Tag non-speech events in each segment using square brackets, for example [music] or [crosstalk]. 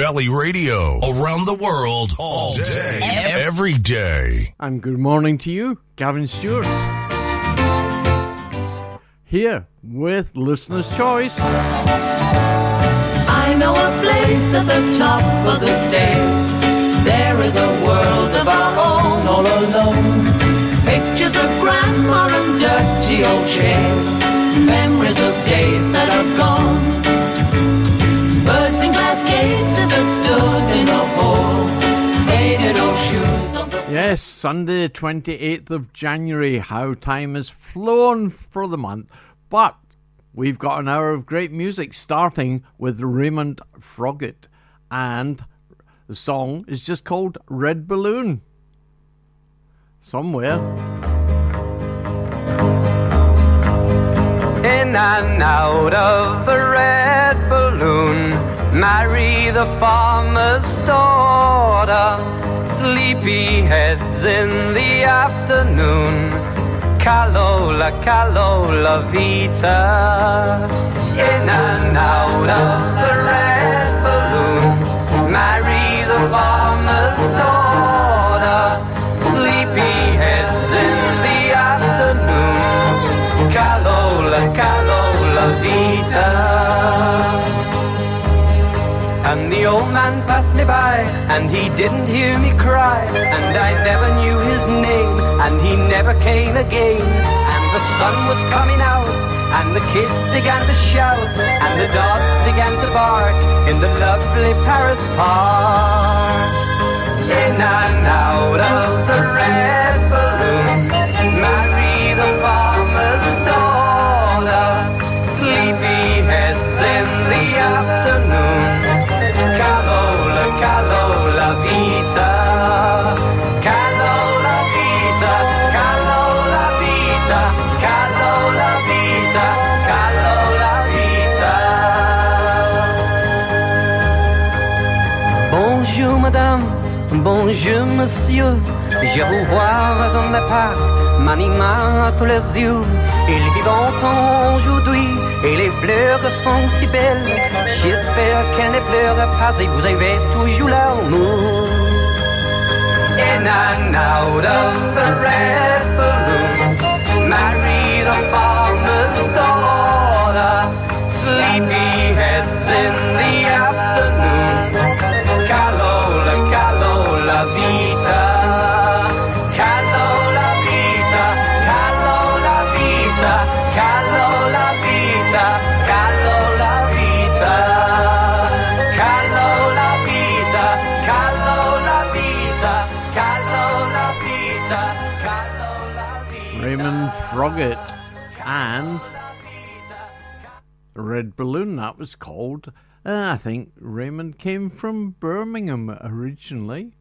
Sid Valley Radio. Around the world, all day, every day. And good morning to you, Gavin Stewart. Here with Listener's Choice. I know a place at the top of the stairs. There is a world of our own all alone. Pictures of grandma and dirty old chairs. Memories of days that are gone. Birds in glass cases Yes, Sunday, 28th of January. How time has flown for the month. But we've got an hour of great music starting with Raymond Froggatt. And the song is just called Red Balloon. Somewhere. In and out of the red balloon, marry the farmer's daughter. Sleepy heads in the afternoon, Calola, Calola Vita. In and out of the red balloon, marry the farmer's daughter. And the old man passed me by, and he didn't hear me cry, and I never knew his name, and he never came again. And the sun was coming out, and the kids began to shout, and the dogs began to bark in the lovely Paris park. In and out of the red bonjour monsieur, je vous vois dans le parc, m'animant tous les yeux. Il vit longtemps aujourd'hui et les fleurs sont si belles. J'espère qu'elle ne pleure pas et vous avez toujours l'amour. In and out of the red balloon, marry the farmer's daughter. Sleepy heads in the afternoon. Froggatt and Red Balloon, that was called. Uh, I think Raymond came from Birmingham originally.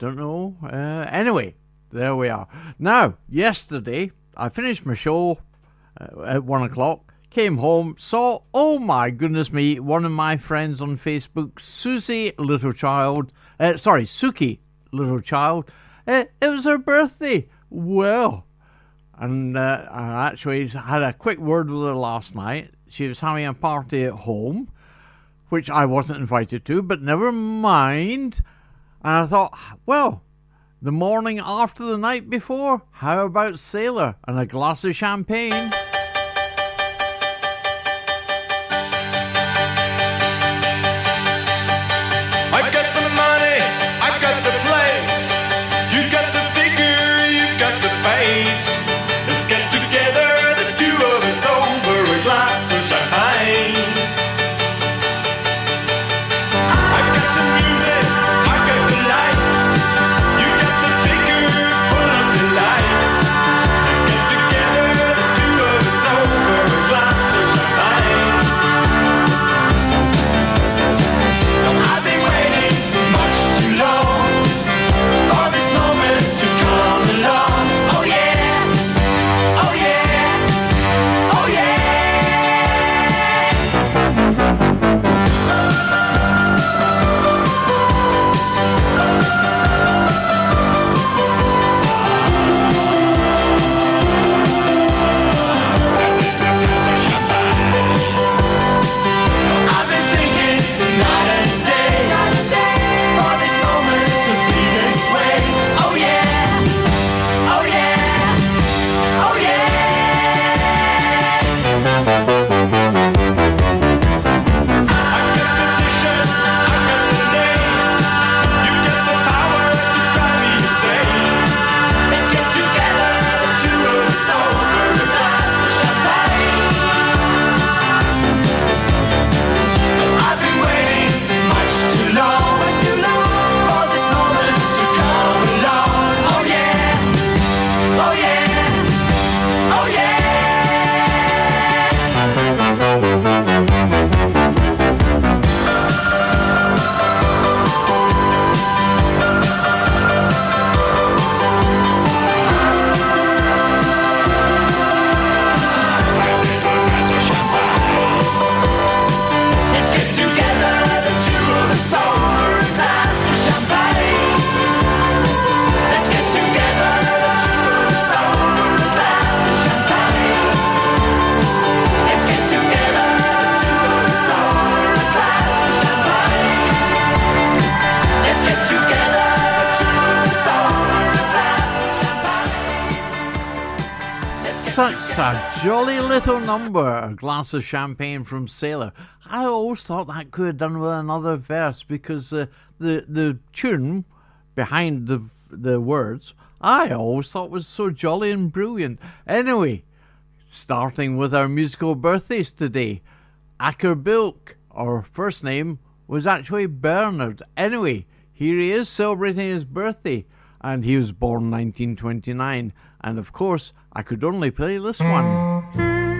Don't know. Uh, anyway, there we are. Now, yesterday, I finished my show uh, at one o'clock, came home, saw, oh my goodness me, one of my friends on Facebook, Susie Little Child, uh, sorry, Suki Little Child, uh, it was her birthday. Well, and uh, I actually had a quick word with her last night. She was having a party at home, which I wasn't invited to, but never mind. And I thought, well, the morning after the night before, how about Sailor and a glass of champagne? Jolly little number, a glass of champagne from Sailor. I always thought that could have done with another verse because uh, the the tune behind the the words I always thought was so jolly and brilliant. Anyway, starting with our musical birthdays today, Acker Bilk, our first name was actually Bernard. Anyway, here he is celebrating his birthday, and he was born 1929. And of course, I could only play this one.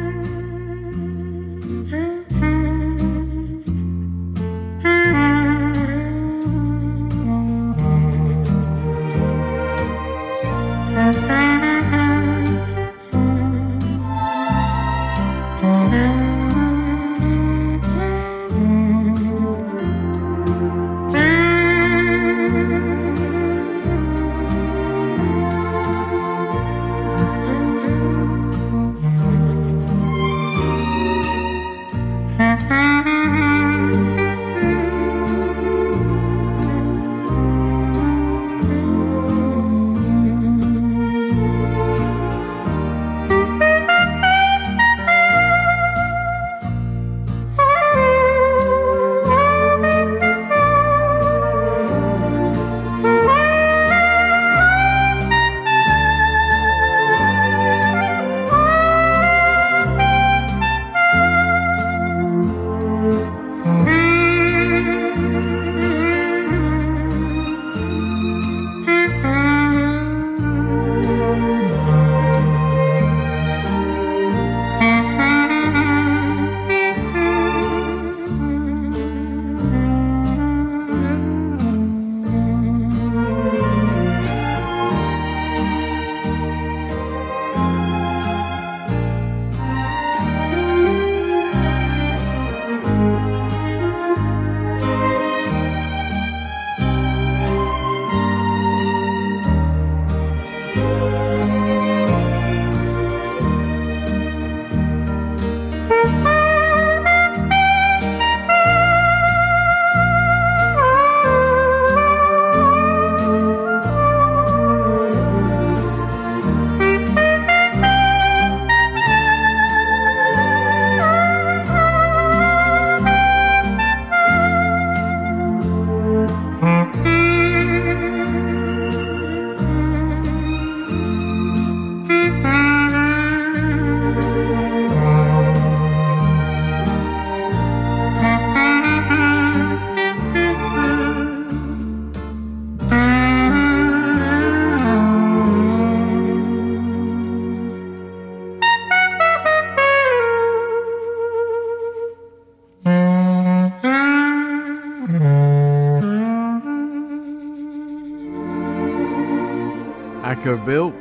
Bill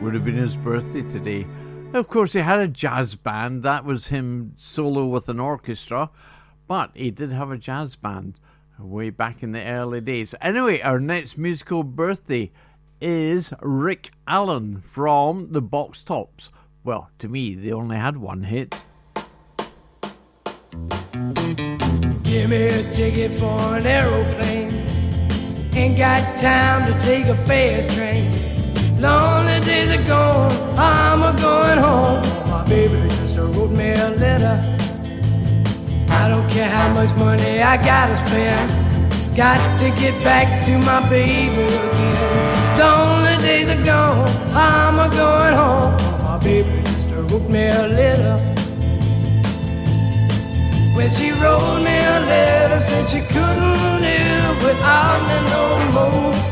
would have been his birthday today. Of course, he had a jazz band. That was him solo with an orchestra. But he did have a jazz band way back in the early days. Anyway, our next musical birthday is Rick Allen from the Box Tops. Well, to me, they only had one hit. Give me a ticket for an aeroplane. Ain't got time to take a fast train. Lonely days are gone, I'm a going home. My baby just wrote me a letter. I don't care how much money I gotta spend. Got to get back to my baby again. Lonely days are gone, I'm a going home. My baby just wrote me a letter. When she wrote me a letter, said she couldn't live without me no more.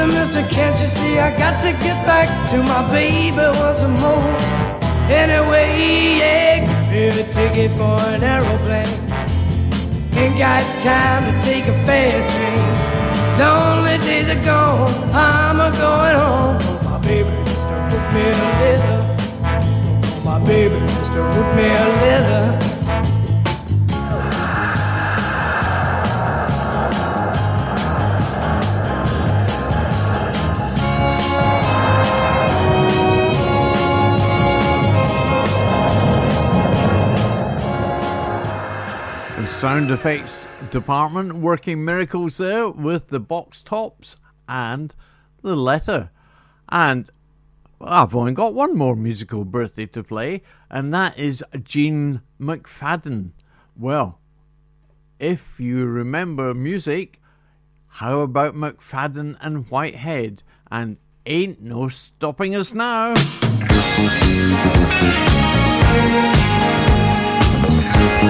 Listen, mister, can't you see I got to get back to my baby once more? Anyway, yeah, give me a ticket for an aeroplane. Ain't got time to take a fast train. Lonely days are gone, I'm a going home. Oh, my baby just wrote me a letter. sister wrote me a letter. Sound effects department working miracles there with the box tops and the letter. And I've only got one more musical birthday to play, and that is Gene McFadden. Well, if you remember music, how about McFadden and Whitehead? And ain't no stopping us now. [laughs]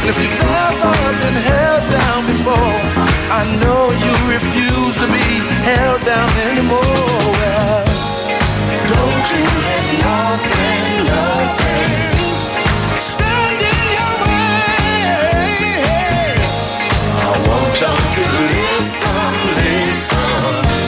And if you've ever been held down before, I know you refuse to be held down anymore. Well, don't you let nothing, nothing stand in your way. I want y'all to listen, listen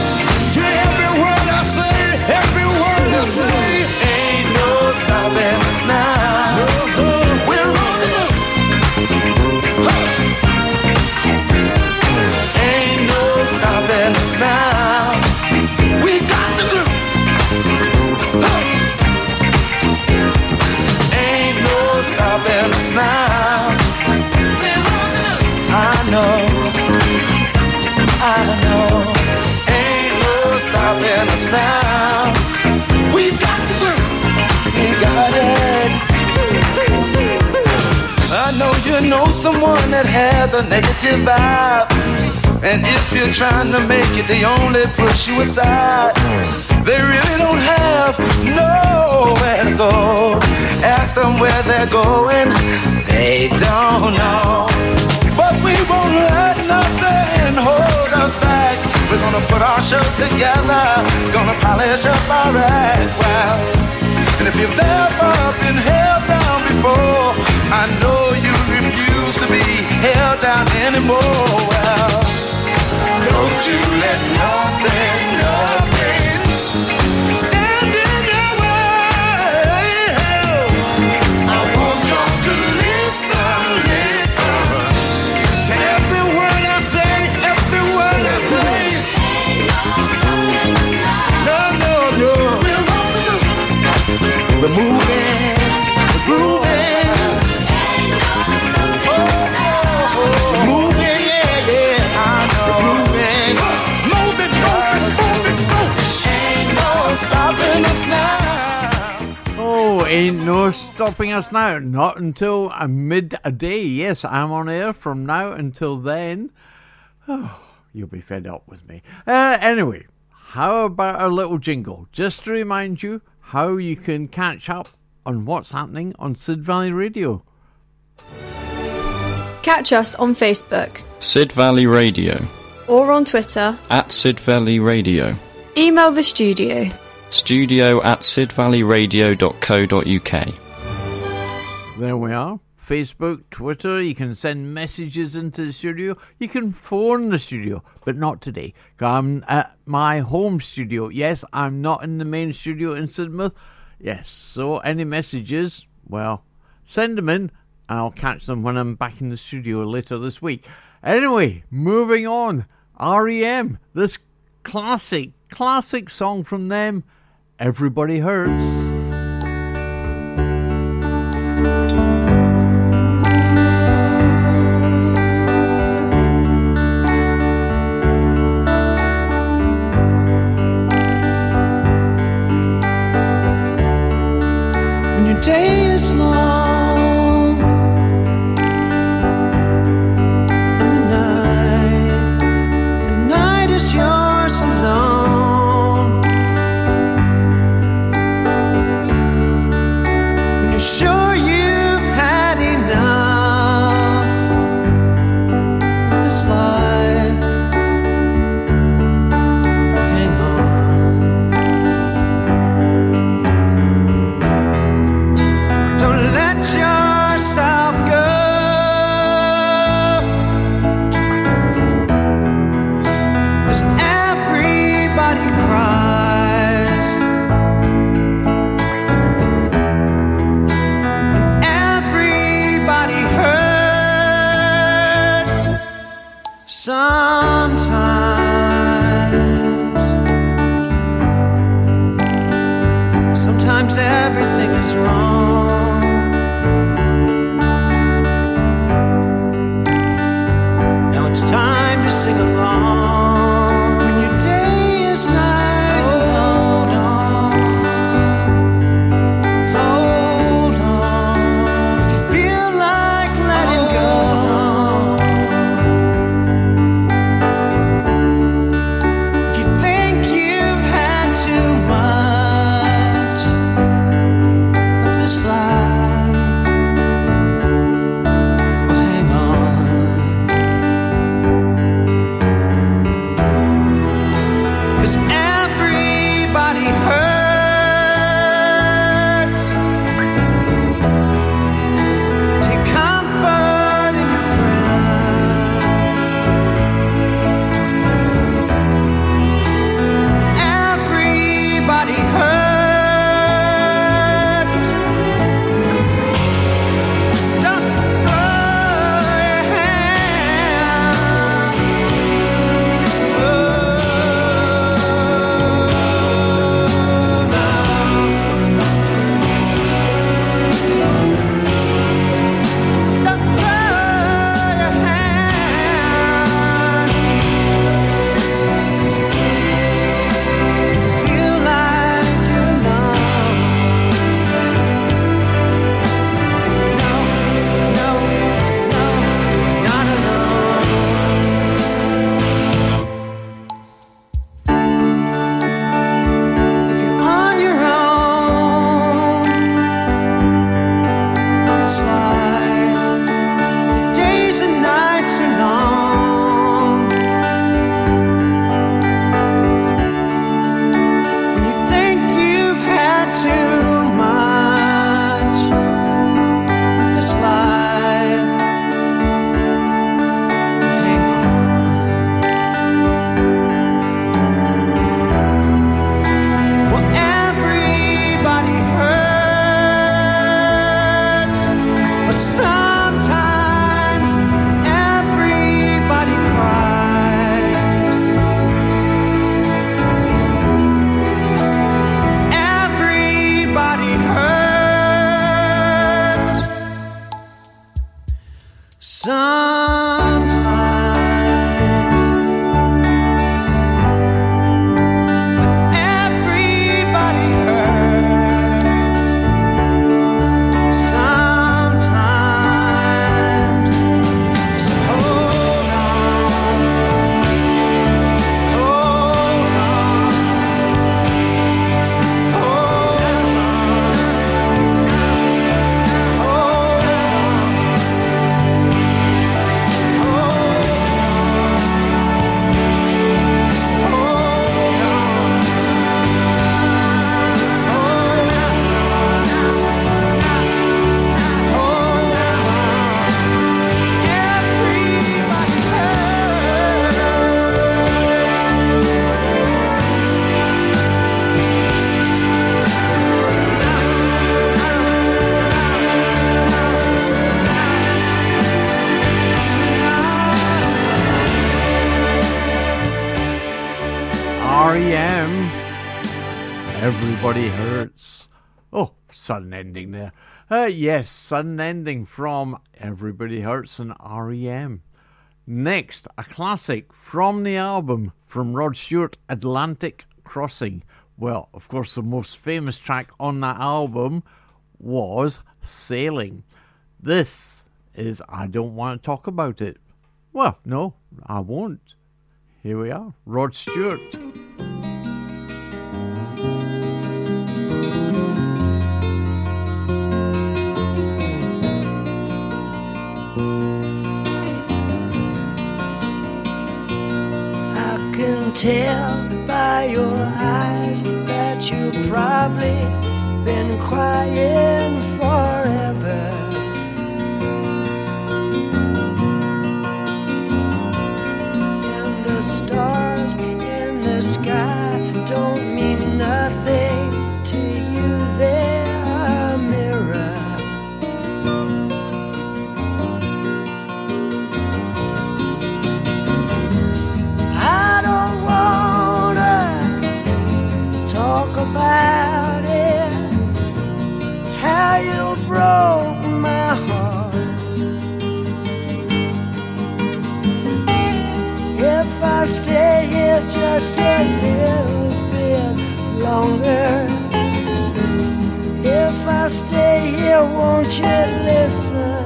stopping us now. We've got the groove. We got it. I know you know someone that has a negative vibe. And if you're trying to make it, they only push you aside. They really don't have nowhere to go. Ask them where they're going, they don't know. Gonna put our show together, gonna polish up our act well. And if you've ever been held down before, I know you refuse to be held down anymore. Well, don't you let nothing, nothing We're moving, we're grooving. We're moving, yeah, yeah, I know. Moving, moving, moving, moving, moving. Ain't no stopping us now. Oh, ain't no stopping us now. Not until midday. Yes, I'm on air from now until then. Oh, you'll be fed up with me. Uh, anyway, how about a little jingle? Just to remind you how you can catch up on what's happening on Sid Valley Radio. Catch us on Facebook Sid Valley Radio. or on Twitter. At Sid Valley Radio. Email the studio. Studio at sidvalleyradio.co.uk. There we are. Facebook, Twitter, you can send messages into the studio. You can phone the studio, but not today. I'm at my home studio. Yes, I'm not in the main studio in Sidmouth. Yes, so any messages, well, send them in I'll catch them when I'm back in the studio later this week. Anyway, moving on. REM, this classic, classic song from them, Everybody Hurts. Yes, sudden ending from Everybody Hurts and REM. Next, a classic from the album from Rod Stewart, Atlantic Crossing. Well, of course, the most famous track on that album was Sailing. This is I Don't Want to Talk About It. Well, no, I won't. Here we are, Rod Stewart. Tell by your eyes that you've probably been crying just a little bit longer. If I stay here, won't you listen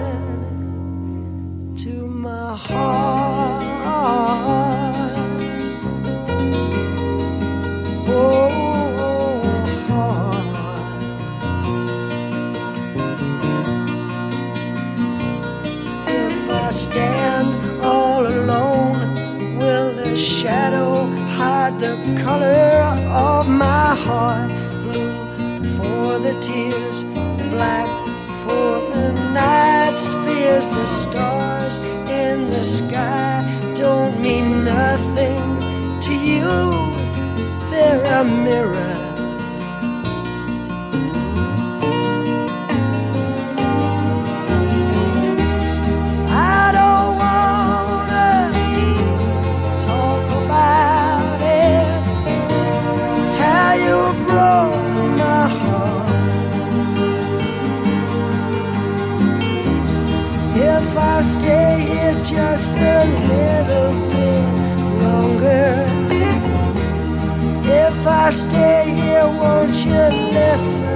the sky don't mean nothing to you. They're a mirror. Stay here, won't you listen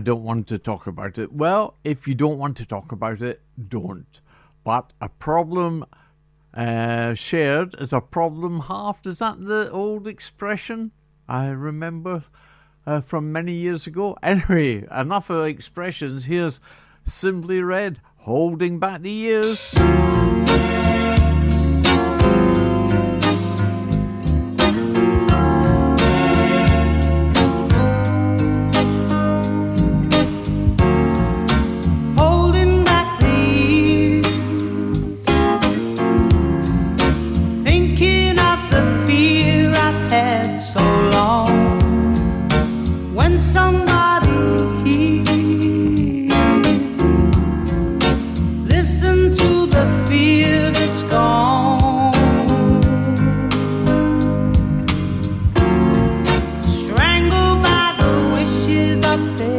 I don't want to talk about it. Well, if you don't want to talk about it, don't. But a problem uh, shared is a problem halved. Is that the old expression? I remember uh, from many years ago. [laughs] Anyway, enough of expressions. Here's Simply Red, holding back the years. Wishes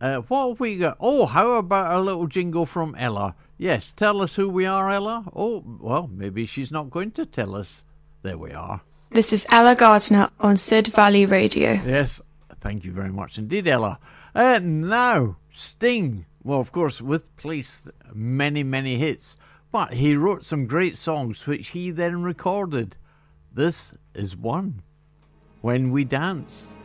Uh, what have we got? Oh, how about a little jingle from Ella? Yes, tell us who we are, Ella. Oh, well, maybe she's not going to tell us. There we are. This is Ella Gardner on Sid Valley Radio. Yes, thank you very much indeed, Ella. Uh, now, Sting. Well, of course, with Police, many, many hits. But he wrote some great songs which he then recorded. This is one. When we dance.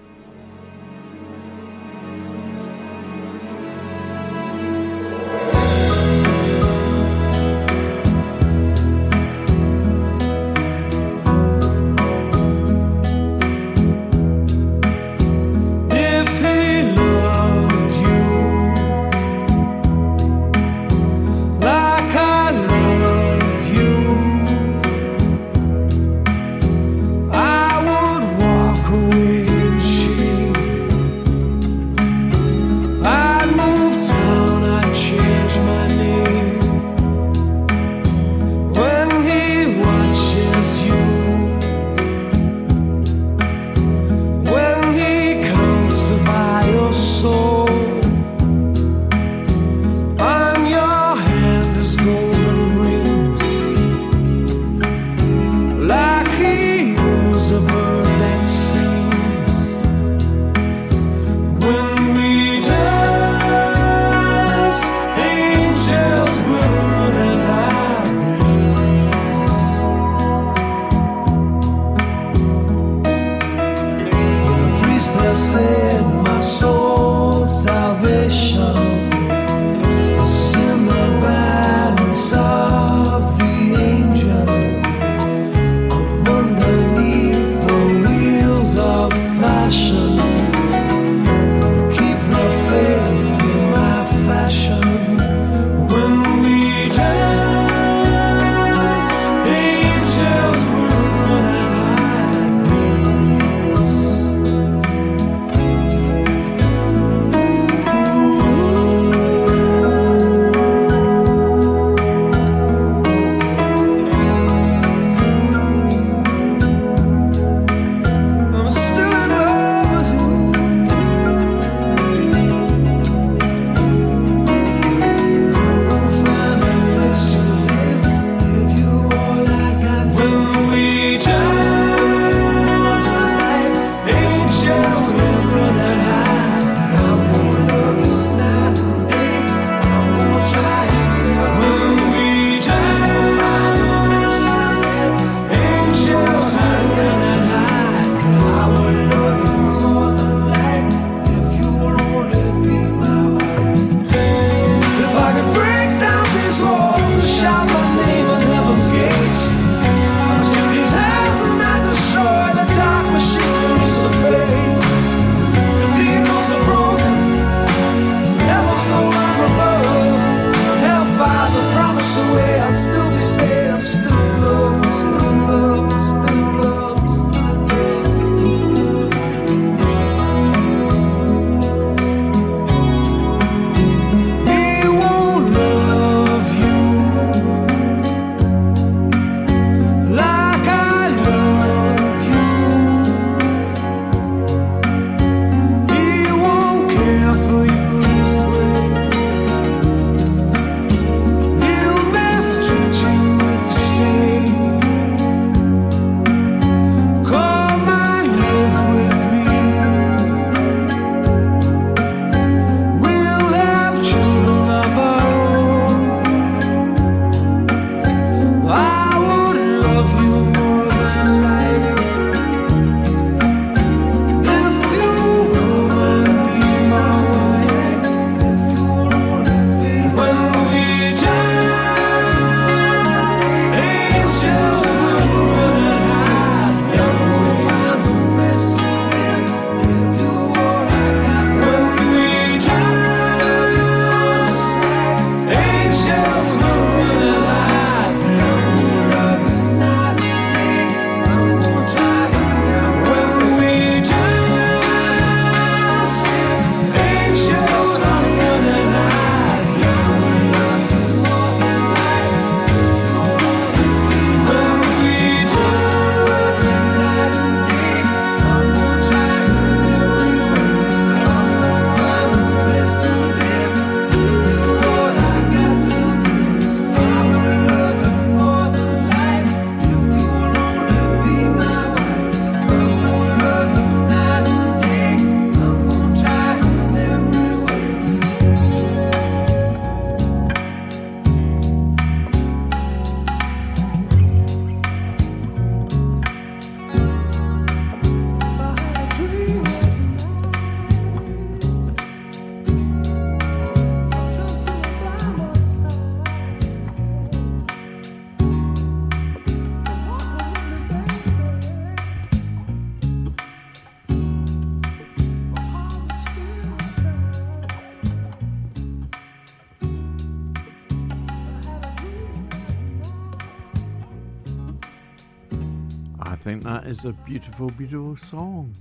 Think that is a beautiful, beautiful song.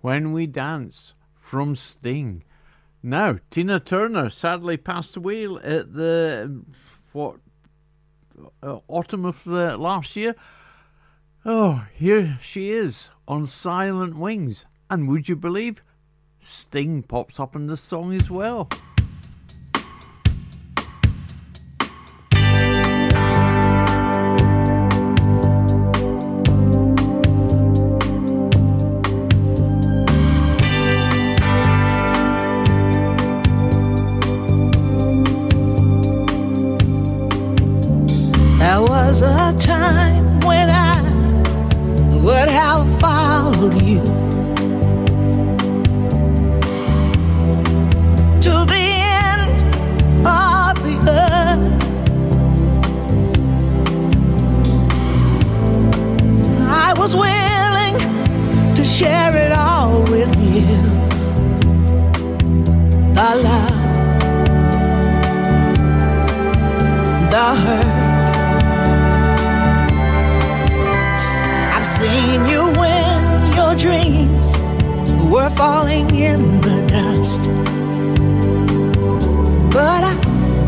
When We Dance from Sting. Now, Tina Turner sadly passed away at the what uh, autumn of the last year. Oh, here she is on Silent Wings. And would you believe Sting pops up in the song as well? Time when I would have followed you to the end of the earth. I was willing to share it all with you. The love, the hurt. Were falling in the dust. But I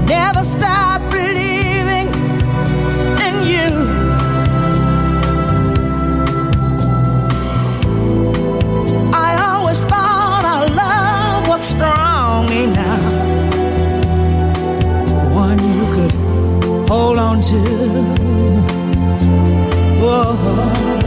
never stopped believing in you. I always thought our love was strong enough. One you could hold on to. Whoa.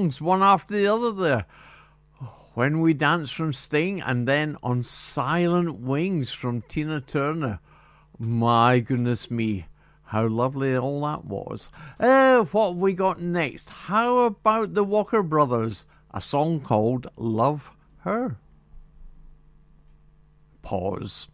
Songs, one after the other there. When We Dance from Sting and then On Silent Wings from Tina Turner. My goodness me, how lovely all that was. Uh, what have we got next? How about the Walker Brothers? A song called Love Her. Pause.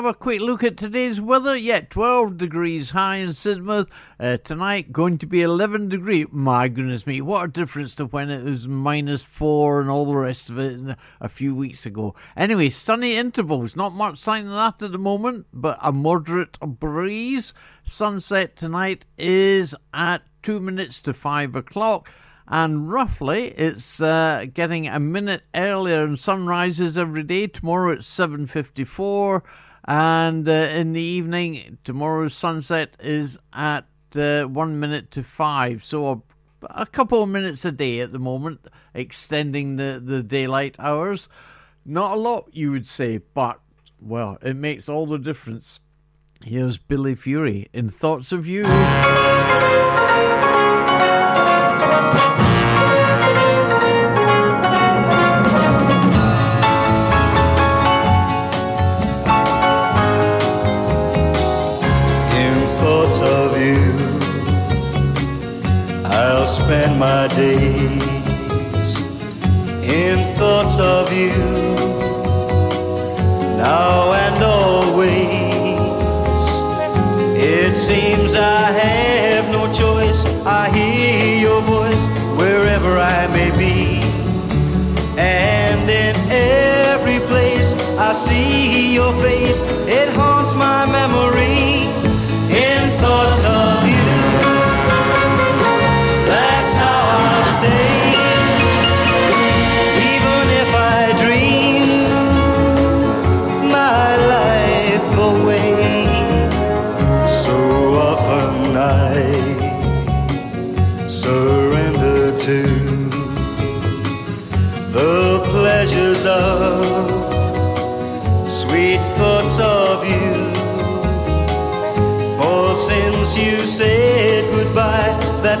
Have a quick look at today's weather? Yeah, 12 degrees high in Sidmouth. Uh, tonight going to be 11 degree. My goodness me, what a difference to when it was minus 4 and all the rest of it a few weeks ago. Anyway, sunny intervals. Not much sign of that at the moment, but a moderate breeze. Sunset tonight is at 2 minutes to 5 o'clock and roughly it's uh, getting a minute earlier and sunrises every day tomorrow it's 7.54 and uh, in the evening tomorrow's sunset is at uh, one minute to five. So a, a couple of minutes a day at the moment extending the, the daylight hours. Not a lot you would say but well it makes all the difference. Here's billy fury in thoughts of you my days in thoughts of you now and always. It seems I have no choice. I hear your voice wherever I may be, and in every place I see your face.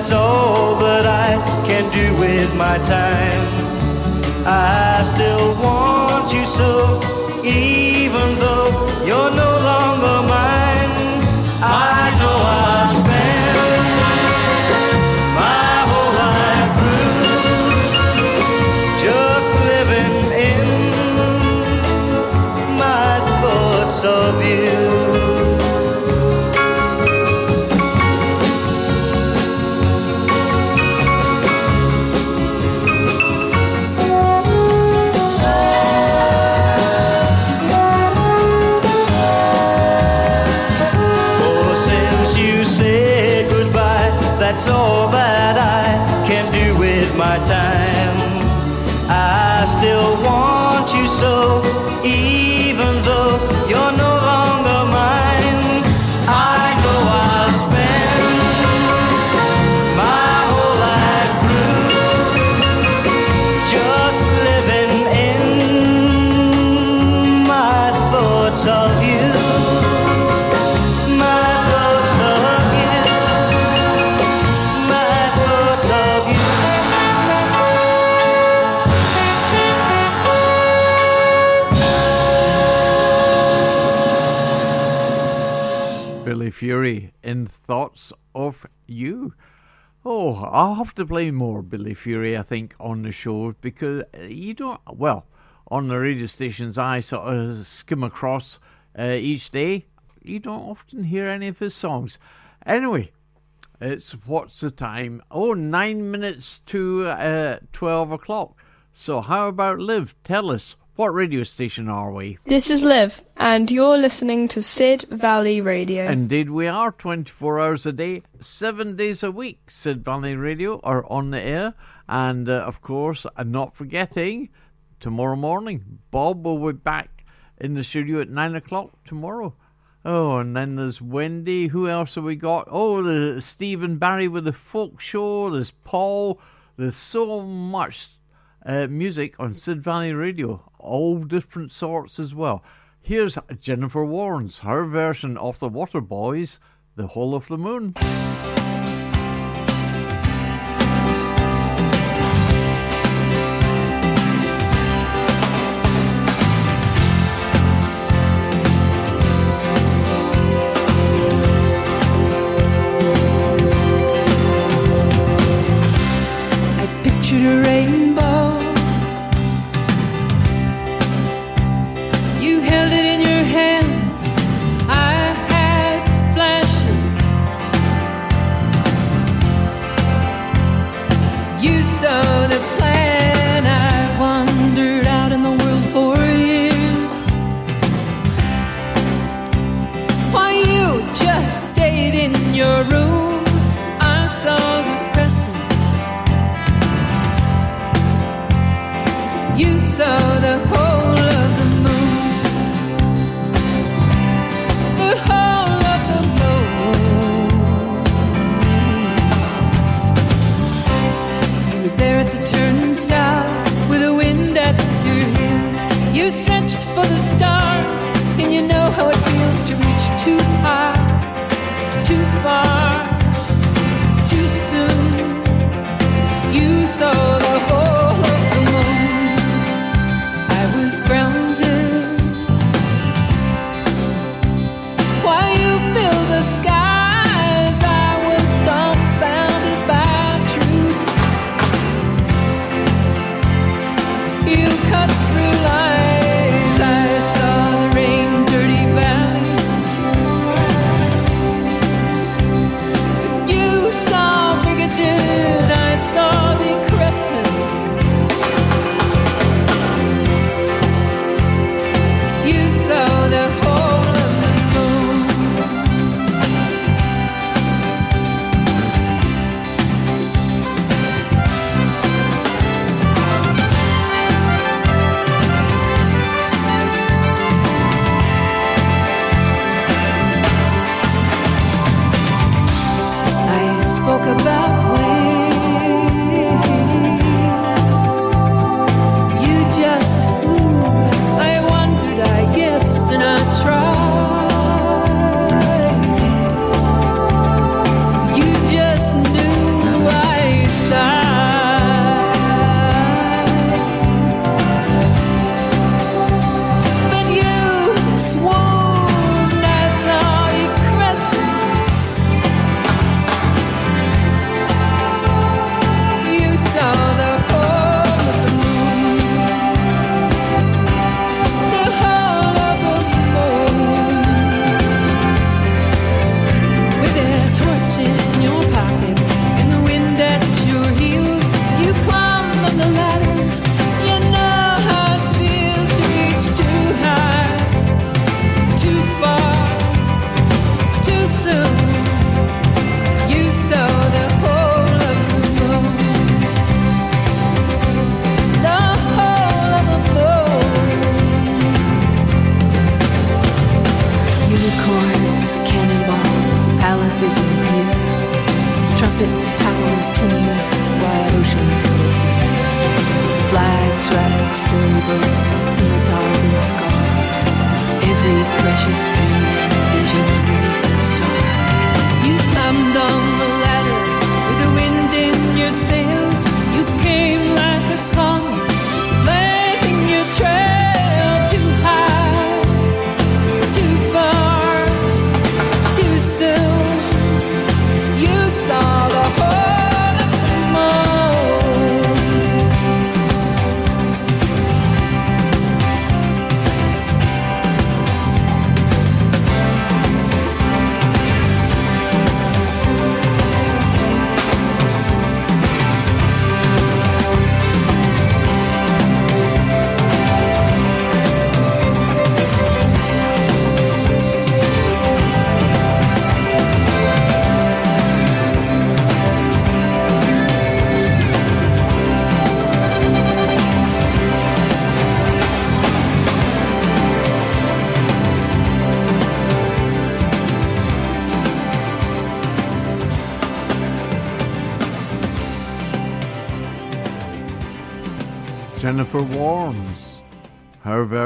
That's all that I can do with my time. I You. Oh, I'll have to play more Billy Fury, I think, on the show because uh, you don't, well, on the radio stations I sort of skim across uh, each day, you don't often hear any of his songs. Anyway, it's What's the Time? Oh, nine minutes to uh, 12 o'clock. So, how about Liv? Tell us, what radio station are we? This is Liv, and you're listening to Sid Valley Radio. Indeed, we are 24 hours a day, seven days a week. Sid Valley Radio are on the air. And uh, of course, I'm not forgetting, tomorrow morning, Bob will be back in the studio at 9 o'clock tomorrow. Oh, and then there's Wendy. Who else have we got? Oh, the Stephen Barry with the folk show. There's Paul. There's so much uh, music on Sid Valley Radio, all different sorts as well. Here's Jennifer Warnes, her version of the Waterboys, The Whole of the Moon. I pictured a rainbow. About ways.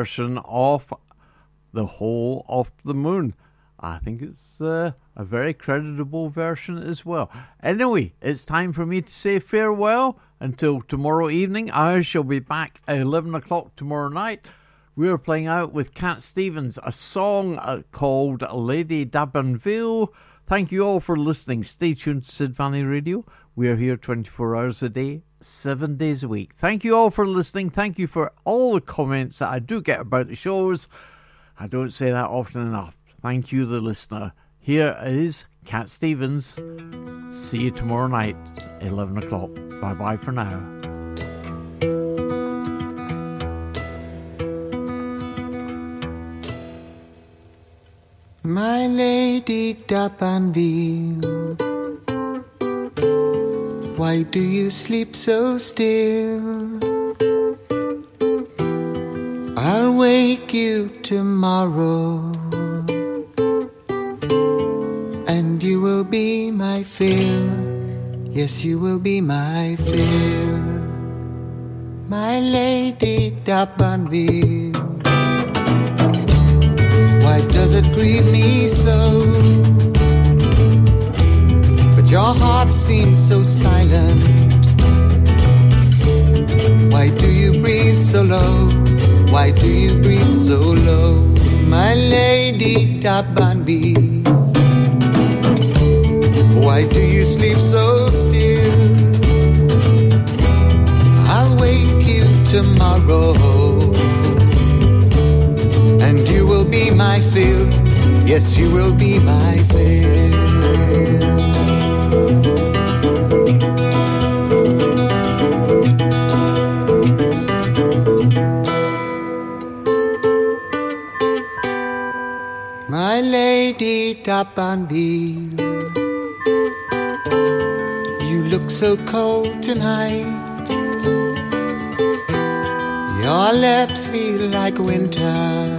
Of The Whole of the Moon. I think it's uh, a very creditable version as well. Anyway, it's time for me to say farewell until tomorrow evening. I shall be back at 11 o'clock tomorrow night. We are playing out with Cat Stevens a song uh, called Lady D'Arbanville. Thank you all for listening. Stay tuned to Sid Valley Radio. We are here 24 hours a day, seven days a week. Thank you all for listening. Thank you for all the comments that I do get about the shows. I don't say that often enough. Thank you, the listener. Here is Cat Stevens. See you tomorrow night, 11 o'clock. Bye bye for now. My lady D'Arbanville, why do you sleep so still? I'll wake you tomorrow, and you will be my fill. Yes, you will be my fill. My lady D'Arbanville. Why does it grieve me so? Your heart seems so silent. Why do you breathe so low? Why do you breathe so low? My lady D'Arbanville. Why do you sleep so still? I'll wake you tomorrow and you will be my fill. Yes, you will be my fill. Lady D'Arbanville, you look so cold tonight. Your lips feel like winter.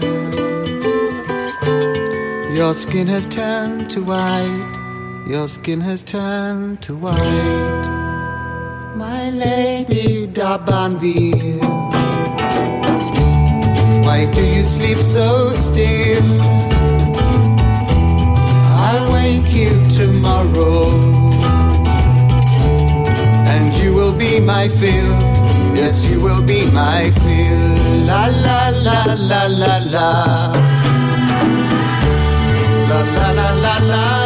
Your skin has turned to white. Your skin has turned to white. My lady d'Arbanville. Why do you sleep so still? You tomorrow. And you will be my fill. Yes, you will be my fill. La la la la la. La la la la la la.